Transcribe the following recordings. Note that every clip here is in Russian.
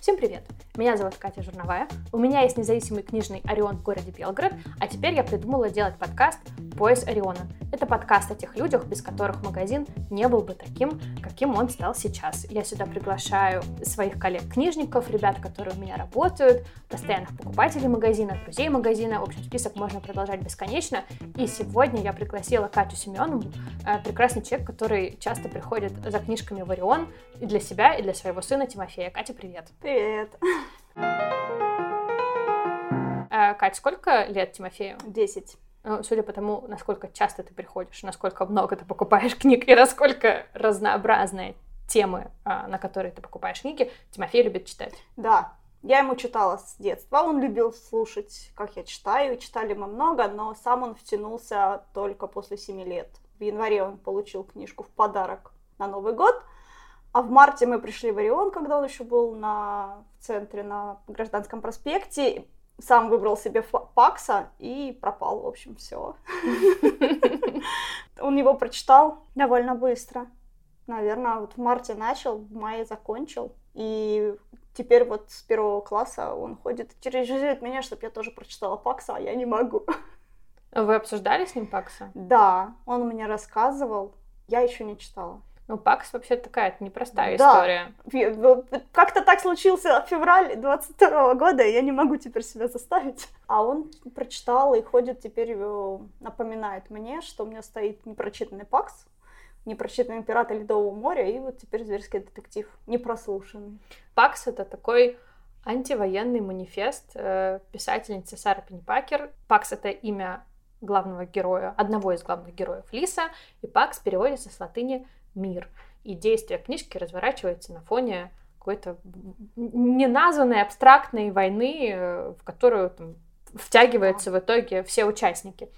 Всем привет! Меня зовут Катя Журновая. У меня есть независимый книжный Орион в городе Белгород, а теперь я придумала делать подкаст «Пояс Ориона». Это подкаст о тех людях, без которых магазин не был бы таким, каким он стал сейчас. Я сюда приглашаю своих коллег-книжников, ребят, которые у меня работают, постоянных покупателей магазина, друзей магазина. В общем, список можно продолжать бесконечно. И сегодня я пригласила Катю Семенову, э, прекрасный человек, который часто приходит за книжками в Орион и для себя, и для своего сына Тимофея. Катя, привет! Привет. А, Кать, сколько лет Тимофею? Десять. Ну, судя по тому, насколько часто ты приходишь, насколько много ты покупаешь книг и насколько разнообразные темы, а, на которые ты покупаешь книги, Тимофей любит читать. Да, я ему читала с детства, он любил слушать, как я читаю, читали мы много, но сам он втянулся только после семи лет. В январе он получил книжку в подарок на Новый год – а в марте мы пришли в Орион, когда он еще был на в центре, на Гражданском проспекте. Сам выбрал себе Пакса и пропал, в общем, все. Он его прочитал довольно быстро. Наверное, вот в марте начал, в мае закончил. И теперь вот с первого класса он ходит и терроризирует меня, чтобы я тоже прочитала Пакса, а я не могу. Вы обсуждали с ним Пакса? Да, он мне рассказывал. Я еще не читала. Ну, ПАКС вообще такая непростая да. история. Как-то так случился февраль 22 года, и я не могу теперь себя заставить. А он прочитал и ходит теперь, э, напоминает мне, что у меня стоит непрочитанный ПАКС, непрочитанный «Пираты Ледового моря» и вот теперь «Зверский детектив», непрослушанный. ПАКС — это такой антивоенный манифест э, писательницы Сары Пеннипакер. ПАКС — это имя главного героя, одного из главных героев Лиса, и ПАКС переводится с латыни мир. И действие книжки разворачивается на фоне какой-то неназванной абстрактной войны, э, в которую там, втягиваются в итоге все участники.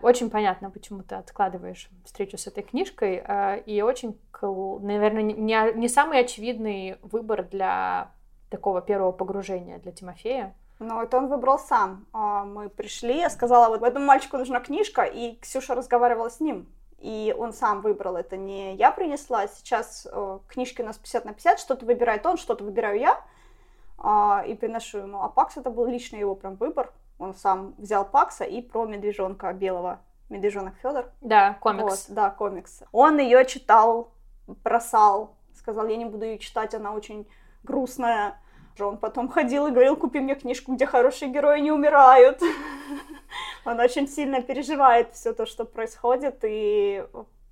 Очень понятно, почему ты откладываешь встречу с этой книжкой, э, и очень, наверное, не, самый очевидный выбор для такого первого погружения для Тимофея. Ну, это он выбрал сам. А, мы пришли, я сказала, вот этому мальчику нужна книжка, и Ксюша разговаривала с ним и он сам выбрал, это не я принесла. Сейчас э, книжки у нас 50 на 50, что-то выбирает он, что-то выбираю я, э, и приношу ему. А Пакс это был лично его прям выбор. Он сам взял Пакса и про медвежонка белого. Медвежонок Федор. Да, комикс. Вот, да, комикс. Он ее читал, бросал, сказал, я не буду ее читать, она очень грустная. Он потом ходил и говорил, купи мне книжку, где хорошие герои не умирают. Он очень сильно переживает все то, что происходит, и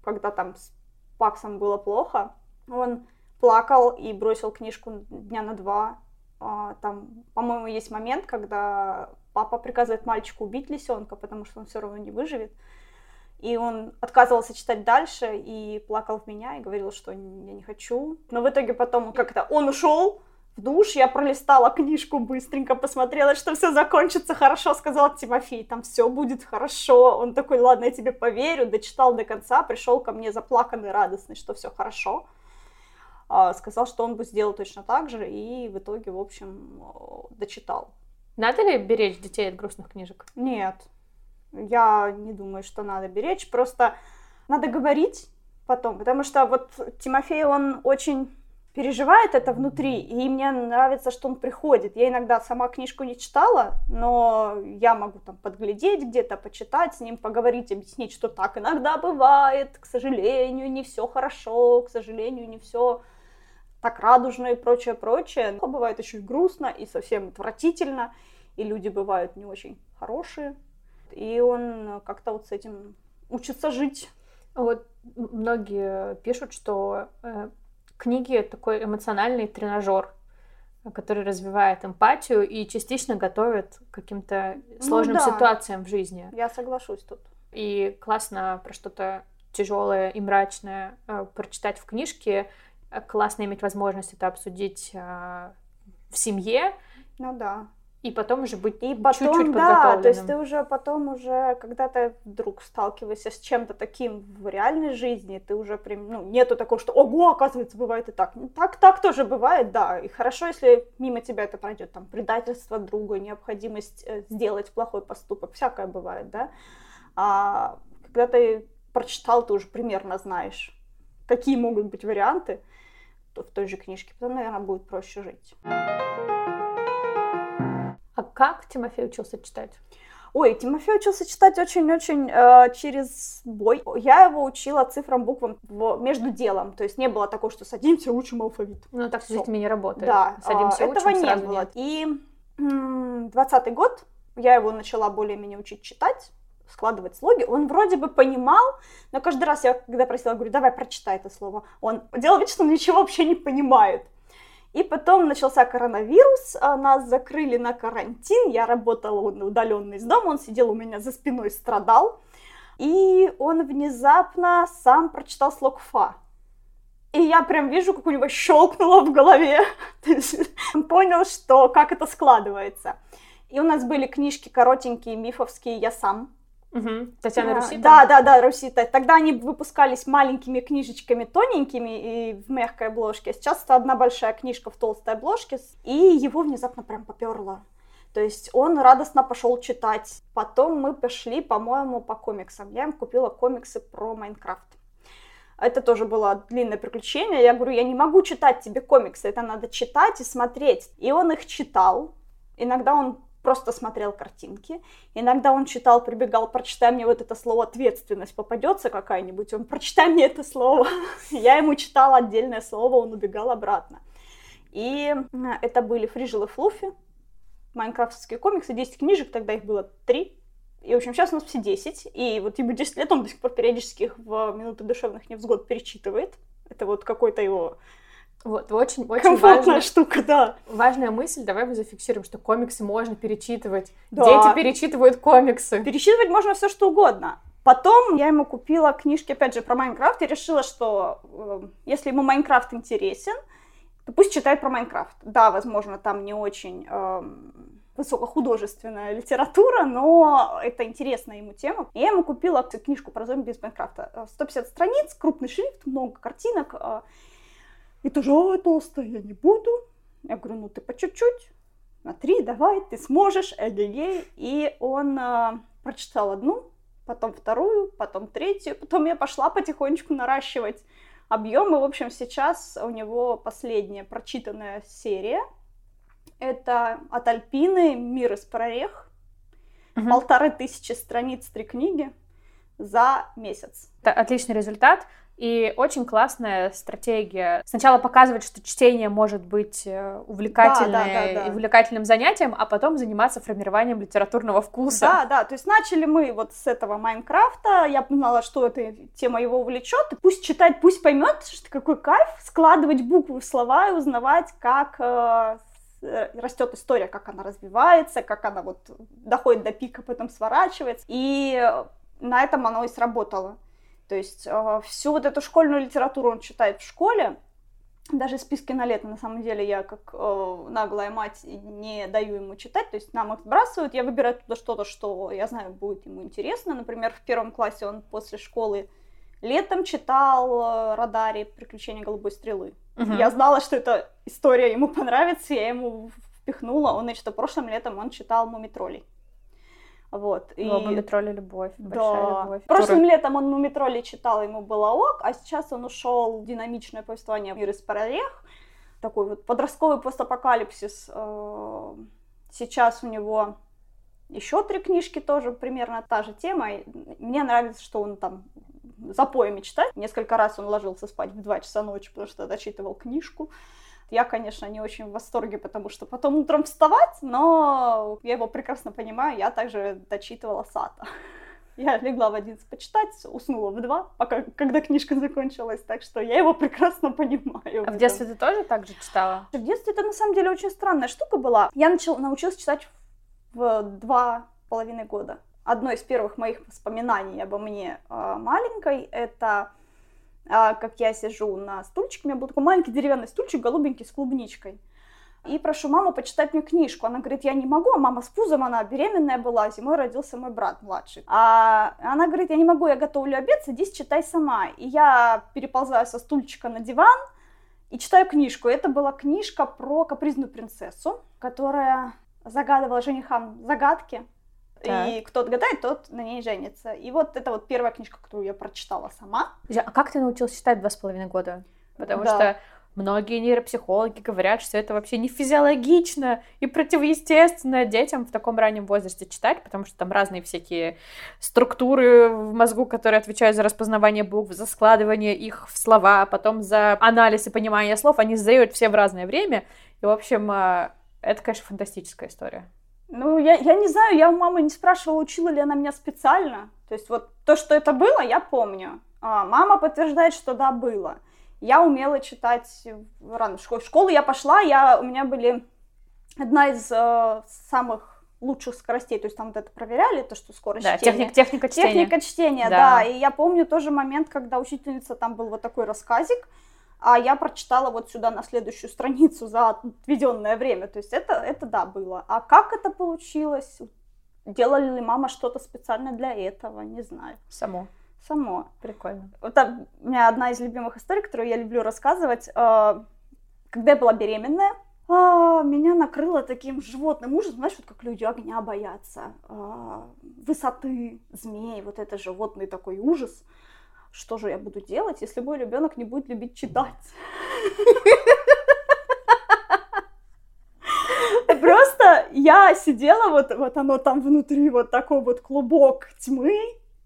когда там с Паксом было плохо, он плакал и бросил книжку дня на два. А, там, по-моему, есть момент, когда папа приказывает мальчику убить лисенка, потому что он все равно не выживет. И он отказывался читать дальше и плакал в меня и говорил, что я не хочу. Но в итоге потом как-то он ушел, в душ, я пролистала книжку быстренько, посмотрела, что все закончится хорошо, сказал Тимофей, там все будет хорошо. Он такой, ладно, я тебе поверю, дочитал до конца, пришел ко мне заплаканный, радостный, что все хорошо. А, сказал, что он бы сделал точно так же, и в итоге, в общем, дочитал. Надо ли беречь детей от грустных книжек? Нет, я не думаю, что надо беречь, просто надо говорить потом, потому что вот Тимофей, он очень переживает это внутри, и мне нравится, что он приходит. Я иногда сама книжку не читала, но я могу там подглядеть где-то, почитать с ним, поговорить, объяснить, что так иногда бывает, к сожалению, не все хорошо, к сожалению, не все так радужно и прочее, прочее. Но бывает еще и грустно, и совсем отвратительно, и люди бывают не очень хорошие. И он как-то вот с этим учится жить. Вот многие пишут, что э, книги такой эмоциональный тренажер, который развивает эмпатию и частично готовит к каким-то ну сложным ну, да. ситуациям в жизни. Я соглашусь тут. И классно про что-то тяжелое и мрачное э, прочитать в книжке. Классно иметь возможность это обсудить э, в семье. Ну да и потом уже быть и потом, чуть-чуть да, то есть ты уже потом уже, когда ты вдруг сталкиваешься с чем-то таким в реальной жизни, ты уже прям, ну, нету такого, что, ого, оказывается, бывает и так. Ну, так, так тоже бывает, да, и хорошо, если мимо тебя это пройдет, там, предательство друга, необходимость э, сделать плохой поступок, всякое бывает, да. А когда ты прочитал, ты уже примерно знаешь, какие могут быть варианты, в той же книжке, потом, наверное, будет проще жить. А как Тимофей учился читать? Ой, Тимофей учился читать очень-очень э, через бой. Я его учила цифрам, буквам в, между делом. То есть не было такого, что садимся, учим алфавит. Ну, так с детьми не работает. Да, Садимся, а, учим, этого не было. нет. И двадцатый год я его начала более-менее учить читать складывать слоги, он вроде бы понимал, но каждый раз я, когда просила, говорю, давай прочитай это слово, он делал вид, что он ничего вообще не понимает. И потом начался коронавирус, а нас закрыли на карантин, я работала удаленно из дома, он сидел у меня за спиной, страдал, и он внезапно сам прочитал слог «фа». И я прям вижу, как у него щелкнуло в голове. Он понял, что как это складывается. И у нас были книжки коротенькие, мифовские «Я сам», Угу. Татьяна а, Русита? Да, да, да, Русита. Тогда они выпускались маленькими книжечками, тоненькими и в мягкой обложке. Сейчас это одна большая книжка в толстой обложке. И его внезапно прям поперло. То есть он радостно пошел читать. Потом мы пошли, по-моему, по комиксам. Я им купила комиксы про Майнкрафт. Это тоже было длинное приключение. Я говорю, я не могу читать тебе комиксы, это надо читать и смотреть. И он их читал. Иногда он просто смотрел картинки. Иногда он читал, прибегал, прочитай мне вот это слово ответственность, попадется какая-нибудь, он прочитай мне это слово. Я ему читала отдельное слово, он убегал обратно. И это были Фрижил и Флуфи, майнкрафтские комиксы, 10 книжек, тогда их было 3. И, в общем, сейчас у нас все 10. И вот ему 10 лет, он до сих пор периодически их в минуты душевных невзгод перечитывает. Это вот какой-то его Вот, очень, очень комфортная важная, штука, да. важная мысль. Давай мы зафиксируем, что комиксы можно перечитывать. Да. Дети перечитывают комиксы. Перечитывать можно все что угодно. Потом я ему купила книжки, опять же, про Майнкрафт и решила, что э, если ему Майнкрафт интересен, то пусть читает про Майнкрафт. Да, возможно, там не очень э, высокохудожественная литература, но это интересная ему тема. И я ему купила книжку про зомби из Майнкрафта. 150 страниц, крупный шрифт, много картинок. Э, и тоже, ой, толстая, я не буду. Я говорю, ну ты по чуть-чуть, смотри, давай, ты сможешь, эгегей. И он э, прочитал одну, потом вторую, потом третью, потом я пошла потихонечку наращивать объемы. В общем, сейчас у него последняя прочитанная серия. Это от Альпины «Мир из прорех». Мгм. Полторы тысячи страниц, три книги за месяц. Это отличный результат и очень классная стратегия. Сначала показывать, что чтение может быть э, увлекательной- Да, да, да, да. увлекательным занятием, а потом заниматься формированием литературного вкуса. Да, да, то есть начали мы вот с этого Майнкрафта, я поняла, что эта тема его увлечет, и пусть читать, пусть поймет, что какой кайф складывать буквы в слова и узнавать, как э, э, растет история, как она развивается, как она вот доходит до пика, потом сворачивается, и на этом оно и сработало. То есть э, всю вот эту школьную литературу он читает в школе, даже списки на лето, на самом деле, я как э, наглая мать не даю ему читать, то есть нам их сбрасывают, я выбираю туда что-то, что я знаю будет ему интересно. Например, в первом классе он после школы летом читал э, Радари «Приключения голубой стрелы». Мгм. Я знала, что эта история ему понравится, я ему впихнула. Он, значит, прошлым летом он читал «Мумитролей». Вот. И... Оба метроли любовь, большая Да. любовь. Прошлым летом он Мумитроли читал, ему было ок, а сейчас он ушел в динамичное повествование «Мир из прорех». Такой вот подростковый постапокалипсис. Э, Сейчас у него еще три книжки тоже примерно та же тема. Мне нравится, что он там запоями читает. Несколько раз он ложился спать в 2 часа ночи, потому что дочитывал книжку. Я, конечно, не очень в восторге, потому что потом утром вставать, но я его прекрасно понимаю, я также дочитывала Сата. Я легла в 11 почитать, уснула в 2, пока, когда книжка закончилась, так что я его прекрасно понимаю. А в детстве ты тоже так же читала? В детстве это на самом деле очень странная штука была. Я начал, научилась читать в два половиной года. Одно из первых моих воспоминаний обо мне э, маленькой это как я сижу на стульчике, у меня был такой маленький деревянный стульчик, голубенький, с клубничкой. И прошу маму почитать мне книжку. Она говорит, я не могу, а мама с пузом, она беременная была, зимой родился мой брат младший. А она говорит, я не могу, я готовлю обед, садись, читай сама. И я переползаю со стульчика на диван и читаю книжку. Это была книжка про капризную принцессу, которая загадывала женихам загадки. Так. И кто отгадает, тот на ней женится. И вот это вот первая книжка, которую я прочитала сама. А как ты научилась читать два с половиной года? Потому Да. что Многие нейропсихологи говорят, что это вообще не физиологично и противоестественно детям в таком раннем возрасте читать, потому что там разные всякие структуры в мозгу, которые отвечают за распознавание букв, за складывание их в слова, потом за анализ и понимание слов, они сдают все в разное время. И, в общем, э, это, конечно, фантастическая история. Ну, я, я не знаю, я у мамы не спрашивала, учила ли она меня специально. То есть вот то, что это было, я помню. А, мама подтверждает, что да, было. Я умела читать рано в школе. В школу я пошла, я, у меня были одна из э, самых лучших скоростей, то есть там вот это проверяли, то, что скорость да, чтения. Техник, техника чтения. Техника чтения, да. да. И я помню тоже момент, когда учительница, там был вот такой рассказик, а я прочитала вот сюда на следующую страницу за отведенное время. То есть это, это да, было. А как это получилось? Делали ли мама что-то специально для этого? Не знаю. Само. Само. Прикольно. Вот у меня одна из любимых историй, которую я люблю рассказывать. А, когда я была беременная, а, меня накрыло таким животным ужасом, знаешь, вот как люди огня боятся, а, высоты, змей, вот это животный такой ужас что же я буду делать, если мой ребенок не будет любить читать? Просто я сидела, вот, вот оно там внутри, вот такой вот клубок тьмы,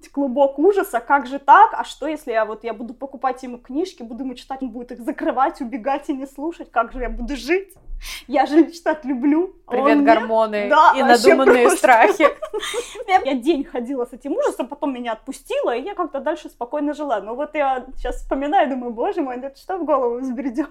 клубок ужаса, как же так, а что если я вот я буду покупать ему книжки, буду ему читать, он будет их закрывать, убегать и не слушать, как же я буду жить? Я же читать люблю. А Привет, он гормоны мне... да, и надуманные просто... страхи. Я день ходила с этим ужасом, потом меня отпустила, и я как-то дальше спокойно жила. Но вот я сейчас вспоминаю, думаю, боже мой, это что в голову взбредет?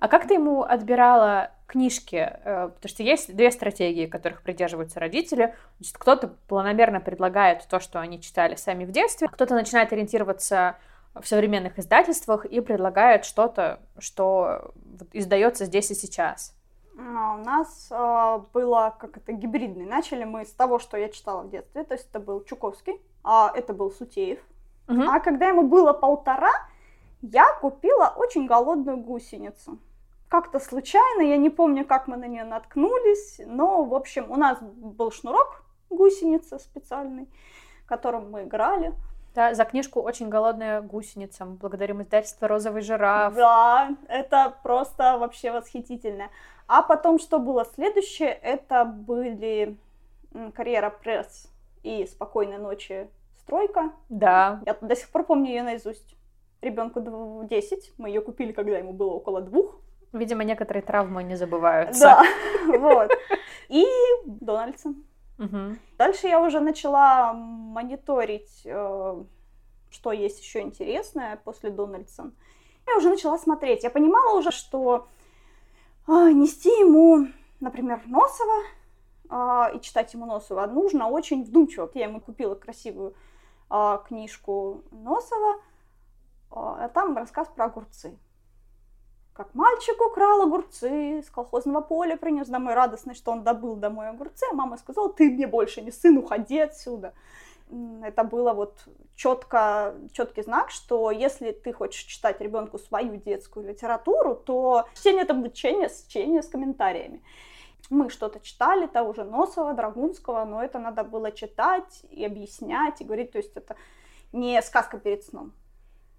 А как ты ему отбирала книжки? Э, потому что есть две стратегии, которых придерживаются родители. Значит, кто-то планомерно предлагает то, что они читали сами в детстве, кто-то начинает ориентироваться в современных издательствах и предлагает что-то, что издается здесь и сейчас. А, у нас э, было как это гибридный. Начали мы с того, что я читала в детстве, то есть это был Чуковский, а это был Сутеев. Угу. А когда ему было полтора, я купила очень голодную гусеницу как-то случайно, я не помню, как мы на нее наткнулись, но, в общем, у нас был шнурок, гусеница специальный, которым мы играли. Да, за книжку «Очень голодная гусеница». Мы благодарим издательство «Розовый жираф». Да, это просто вообще восхитительно. А потом, что было следующее, это были «Карьера пресс» и «Спокойной ночи, стройка». Да. Я до сих пор помню ее наизусть. Ребенку 10, мы ее купили, когда ему было около двух. Видимо, некоторые травмы не забываются. Да, вот. И Дональдсон. Угу. Дальше я уже начала мониторить, э, что есть еще интересное после Дональдсон. Я уже начала смотреть. Я понимала уже, что а, нести ему, например, Носова а, и читать ему Носова нужно очень вдумчиво. Я ему купила красивую книжку Носова, а там рассказ про огурцы как мальчик украл огурцы с колхозного поля, принес домой радостный, что он добыл домой огурцы, а мама сказала, ты мне больше не сын, уходи отсюда. Это было вот четко, четкий знак, что если ты хочешь читать ребенку свою детскую литературу, то чтение это будет чтение, чтение с комментариями. Мы что-то читали, того же Носова, Драгунского, но это надо было читать и объяснять, и говорить, то есть это не сказка перед сном.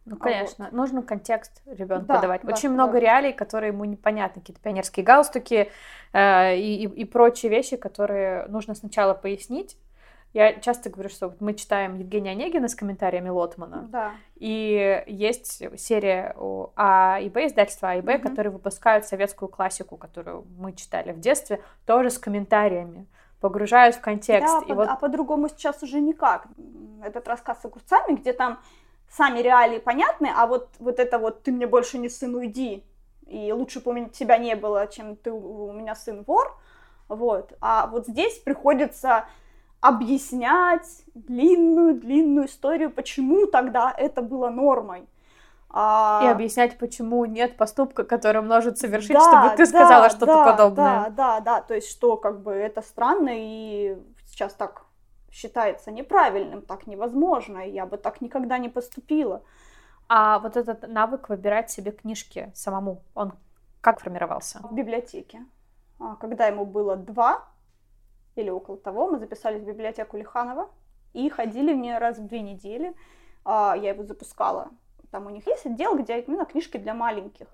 Ну, конечно, вот. нужно контекст ребенку да, давать. Да, Очень да. много реалий, которые ему непонятны, какие-то пионерские галстуки э, и, и, и прочие вещи, которые нужно сначала пояснить. Я часто говорю, что вот мы читаем Евгения Онегина с комментариями Лотмана. Да. И есть серия у А и Б, издательства А и Б, угу. которые выпускают советскую классику, которую мы читали в детстве, тоже с комментариями погружают в контекст. Да, и под, вот... а по-другому сейчас уже никак. Этот рассказ с огурцами, где там сами реалии понятны, а вот, вот это вот «ты мне больше не сын, уйди», и лучше меня тебя не было, чем ты у меня сын вор, вот. А вот здесь приходится объяснять длинную-длинную историю, почему тогда это было нормой. А... И объяснять, почему нет поступка, который может совершить, да, чтобы ты да, сказала что-то да, подобное. Да, да, да, то есть что как бы это странно и сейчас так считается неправильным, так невозможно, я бы так никогда не поступила. А вот этот навык выбирать себе книжки самому, он как формировался? В библиотеке. А, когда ему было два или около того, мы записались в библиотеку Лиханова и ходили в нее раз в две недели. А, я его запускала там у них есть отдел, где именно книжки для маленьких.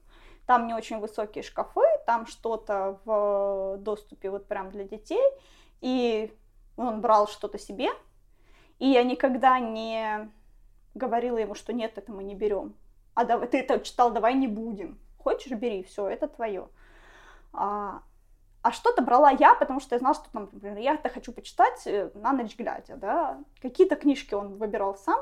Там не очень высокие шкафы, там что-то в доступе вот прям для детей. И он брал что-то себе, и я никогда не говорила ему, что нет, это мы не берем. А давай, ты это читал, давай не будем. Хочешь, бери, все, это твое. А, а что-то брала я, потому что я знала, что, там, например, я это хочу почитать э, на ночь глядя, да. Какие-то книжки он выбирал сам.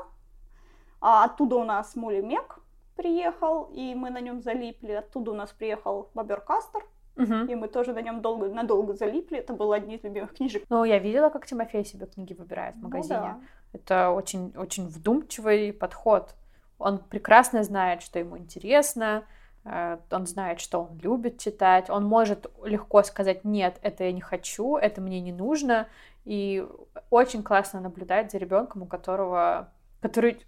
А оттуда у нас Мули Мек приехал, и мы на нем залипли. Оттуда у нас приехал Бобер Кастер, Угу. и мы тоже на нем долго, надолго залипли. Это было одни из любимых книжек. Ну, я видела, как Тимофей себе книги выбирает в Ну магазине. да. Это очень, очень вдумчивый подход. Он прекрасно знает, что ему интересно, э, он знает, что он любит читать, он может легко сказать «нет, это я не хочу, это мне не нужно», и очень классно наблюдать за ребенком, у которого, который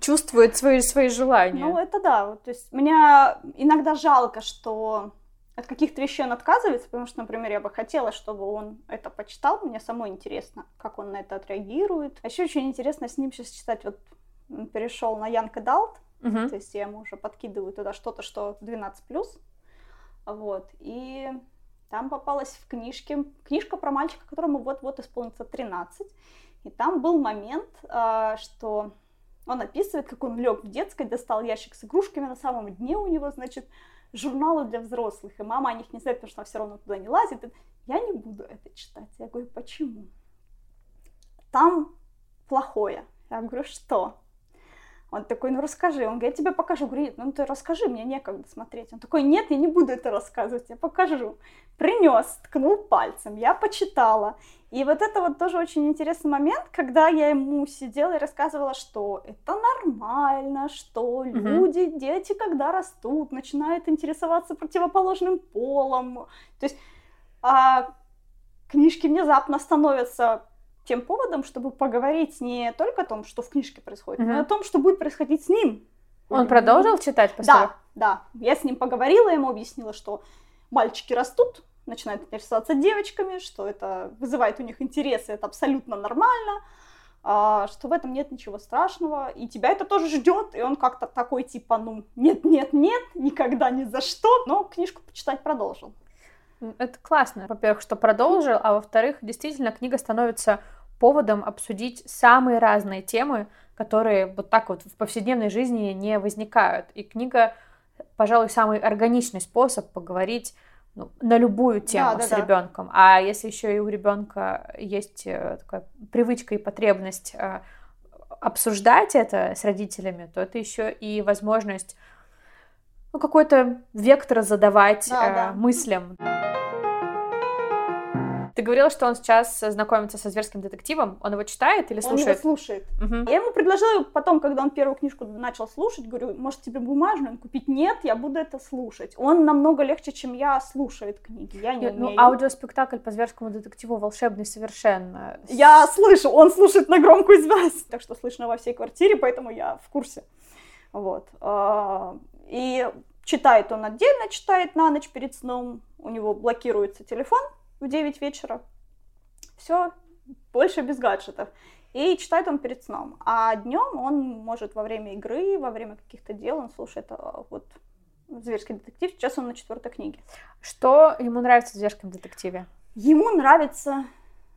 чувствует свои, свои желания. Ну, это да. То есть меня иногда жалко, что от каких-то вещей он отказывается, потому что, например, я бы хотела, чтобы он это почитал. Мне самой интересно, как он на это отреагирует. А еще очень интересно с ним сейчас читать. Вот он перешел на Янг Далт, Мгм. то есть я ему уже подкидываю туда что-то, что 12+. Вот. И там попалась в книжке книжка про мальчика, которому вот-вот исполнится 13. И там был момент, а, что он описывает, как он лег в детской, достал ящик с игрушками, на самом дне у него, значит, журналы для взрослых. И мама о них не знает, потому что она все равно туда не лазит. Я не буду это читать. Я говорю, почему? Там плохое. Я говорю, что? Он такой, ну расскажи. Он говорит, я тебе покажу. Говорю, «Нет, ну ты расскажи, мне некогда смотреть. Он такой, нет, я не буду это рассказывать, я покажу. Принес, ткнул пальцем, я почитала. И вот это вот тоже очень интересный момент, когда я ему сидела и рассказывала, что это нормально, что Мгм. люди, дети, когда растут, начинают интересоваться противоположным полом. То есть а, книжки внезапно становятся тем поводом, чтобы поговорить не только о том, что в книжке происходит, но и о том, что будет происходить с ним. Он продолжил читать после Да, да. Я с ним поговорила, ему объяснила, что мальчики растут, начинают интересоваться девочками, что это вызывает у них интерес, и это абсолютно нормально, а, что в этом нет ничего страшного, и тебя это тоже ждет, и он как-то такой типа, ну, нет-нет-нет, никогда ни за что, но книжку почитать продолжил. Это классно. Во-первых, что продолжил, а во-вторых, действительно, книга становится поводом обсудить самые разные темы, которые вот так вот в повседневной жизни не возникают. И книга, пожалуй, самый органичный способ поговорить ну, на любую тему да, с да. ребенком. А если еще и у ребенка есть э, такая привычка и потребность э, обсуждать это с родителями, то это еще и возможность ну, какой-то вектор задавать Да, э, да. мыслям. Ты говорила, что он сейчас знакомится со зверским детективом. Он его читает или Он его слушает? слушает. Мгм. Я ему предложила потом, когда он первую книжку начал слушать, говорю, может тебе бумажную купить? Нет, я буду это слушать. Он намного легче, чем я, слушает книги. Я не Нет, Ну, умею. аудиоспектакль по зверскому детективу волшебный совершенно. Я слышу, он слушает на громкую связь, так что слышно во всей квартире, поэтому я в курсе. Вот. А, И читает он отдельно, читает на ночь перед сном. У него блокируется телефон в 9 вечера. Все, больше без гаджетов. И читает он перед сном. А днем он может во время игры, во время каких-то дел, он слушает а, вот зверский детектив. Сейчас он на четвертой книге. Что ему нравится в зверском детективе? Ему нравится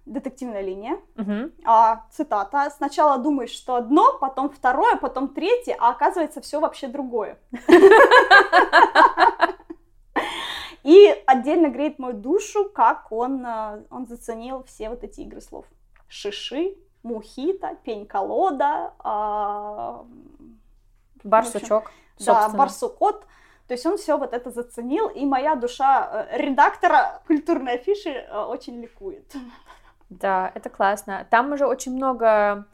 детективная линия. Мгм. А, цитата. Сначала думаешь, что одно, потом второе, потом третье, а оказывается все вообще другое. И отдельно греет мою душу, как он, э, он заценил все вот эти игры слов. Шиши, мухита, пень-колода, а, Бар-сучок, да, барсукот. То есть он все вот это заценил, и моя душа э, редактора культурной афиши э, очень ликует. Да, это классно. Там уже очень много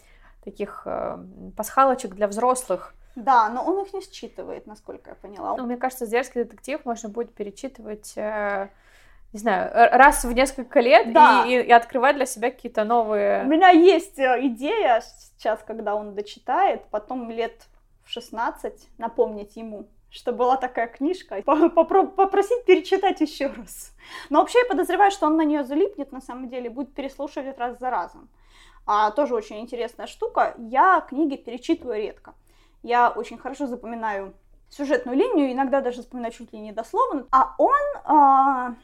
таких э, пасхалочек для взрослых. Да, но он их не считывает, насколько я поняла. Ну, мне кажется, зверский детектив можно будет перечитывать, э, не знаю, раз в несколько лет Да. и, и- открывать для себя какие-то У новые. меня есть э, идея сейчас, когда он дочитает, потом лет в 16 напомнить ему, что была такая книжка, попро- попросить перечитать еще раз. Но вообще я подозреваю, что он на нее залипнет, на самом деле, будет переслушивать раз за разом. А тоже очень интересная штука, я книги перечитываю редко. Я очень хорошо запоминаю сюжетную линию, иногда даже вспоминаю чуть ли не дословно. А он э,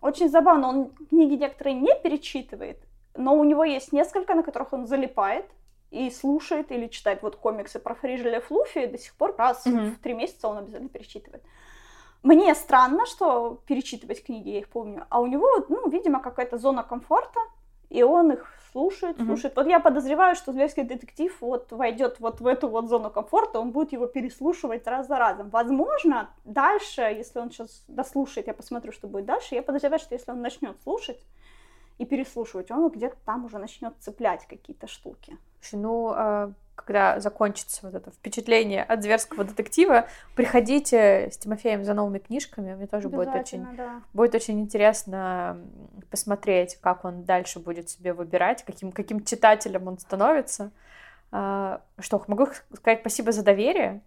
очень забавно, он книги некоторые не перечитывает, но у него есть несколько, на которых он залипает и слушает или читает вот комиксы про Фрижеля Флуфи, до сих пор раз mm-hmm. в три месяца он обязательно перечитывает. Мне странно, что перечитывать книги, я их помню, а у него, ну, видимо, какая-то зона комфорта, и он их слушает, слушает. Mm-hmm. Вот я подозреваю, что зверский детектив вот войдет вот в эту вот зону комфорта, он будет его переслушивать раз за разом. Возможно, дальше, если он сейчас дослушает, я посмотрю, что будет дальше, я подозреваю, что если он начнет слушать и переслушивать, он где-то там уже начнет цеплять какие-то штуки. Ну, а, когда закончится вот это впечатление от зверского детектива, приходите с Тимофеем за новыми книжками. Мне тоже будет очень, да. будет очень интересно посмотреть, как он дальше будет себе выбирать, каким, каким читателем он становится. А, что, могу сказать спасибо за доверие?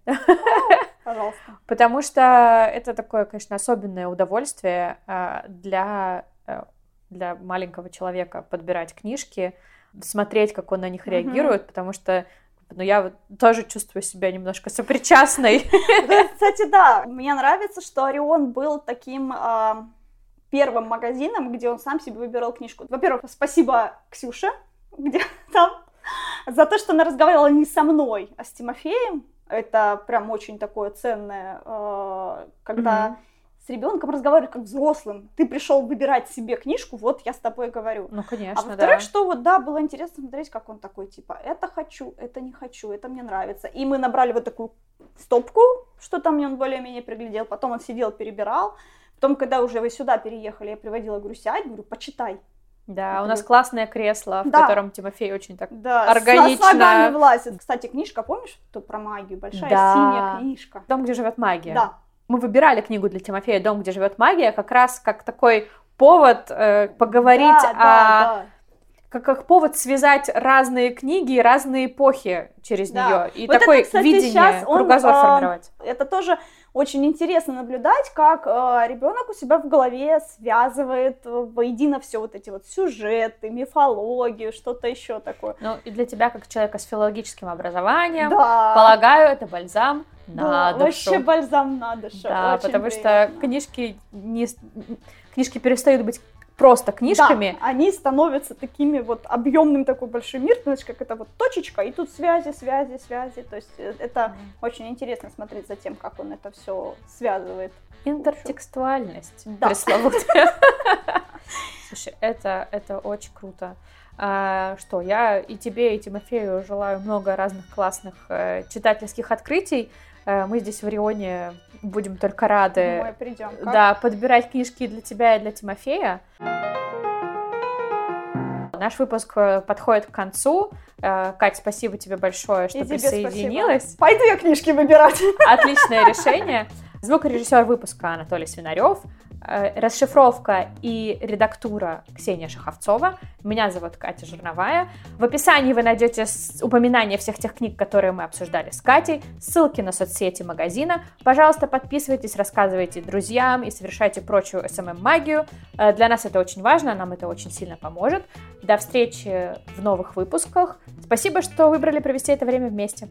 Пожалуйста. Потому что это такое, конечно, особенное удовольствие а, для, э, для маленького человека подбирать книжки, смотреть, как он на них реагирует, потому что но я вот тоже чувствую себя немножко сопричастной. Кстати, да, мне нравится, что Орион был таким а, первым магазином, где он сам себе выбирал книжку. Во-первых, спасибо Ксюше, где там, за то, что она разговаривала не со мной, а с Тимофеем. Это прям очень такое ценное, а, когда с ребенком разговаривать как взрослым. Ты пришел выбирать себе книжку, вот я с тобой говорю. Ну, конечно, А во-вторых, да. что вот, да, было интересно смотреть, как он такой, типа, это хочу, это не хочу, это мне нравится. И мы набрали вот такую стопку, что там он более-менее приглядел, потом он сидел, перебирал. Потом, когда уже вы сюда переехали, я приводила, говорю, сядь, говорю, почитай. Да, у нас классное кресло, в Да. котором Тимофей очень так Да, органично. ногами влазит. Кстати, книжка, помнишь, что про магию? Большая Да. синяя книжка. Дом, где живет магия. Да. Мы выбирали книгу для Тимофея Дом, где живет магия, как раз как такой повод э, поговорить да, о да, да. как, как повод связать разные книги и разные эпохи через Да. нее. И Вот это, такой кстати, видение, он, кругозор а, формировать. Это тоже очень интересно наблюдать, как ребенок у себя в голове связывает э, воедино все вот эти вот сюжеты, мифологию, что-то еще такое. Ну, и для тебя, как человека с филологическим образованием, Да. полагаю, это бальзам На душу. Вообще бальзам на душу. Да, очень потому что приятно. книжки не книжки перестают быть просто книжками. Да, они становятся такими вот объемным такой большой мир, знаешь, как это вот точечка, и тут связи, связи, связи. То есть э, это очень интересно смотреть за тем, как он это все связывает. Интертекстуальность Да. пресловутая. Слушай, это, это очень круто. А, что, я и тебе, и Тимофею желаю много разных классных э, читательских открытий. Э, мы здесь в Рионе будем только рады Мы придем. да, подбирать книжки для тебя и для Тимофея. Наш выпуск э, подходит к концу. Э, Кать, спасибо тебе большое, что И присоединилась. спасибо. Пойду я книжки выбирать. Отличное решение. Звукорежиссер выпуска Анатолий Свинарев. Э, Расшифровка и редактура Ксения Шаховцова. Меня зовут Катя Жирновая. В описании вы найдете упоминания всех тех книг, которые мы обсуждали с Катей, ссылки на соцсети магазина. Пожалуйста, подписывайтесь, рассказывайте друзьям и совершайте прочую SMM-магию. Э, Для нас это очень важно, нам это очень сильно поможет. До встречи в новых выпусках. Спасибо, что выбрали провести это время вместе.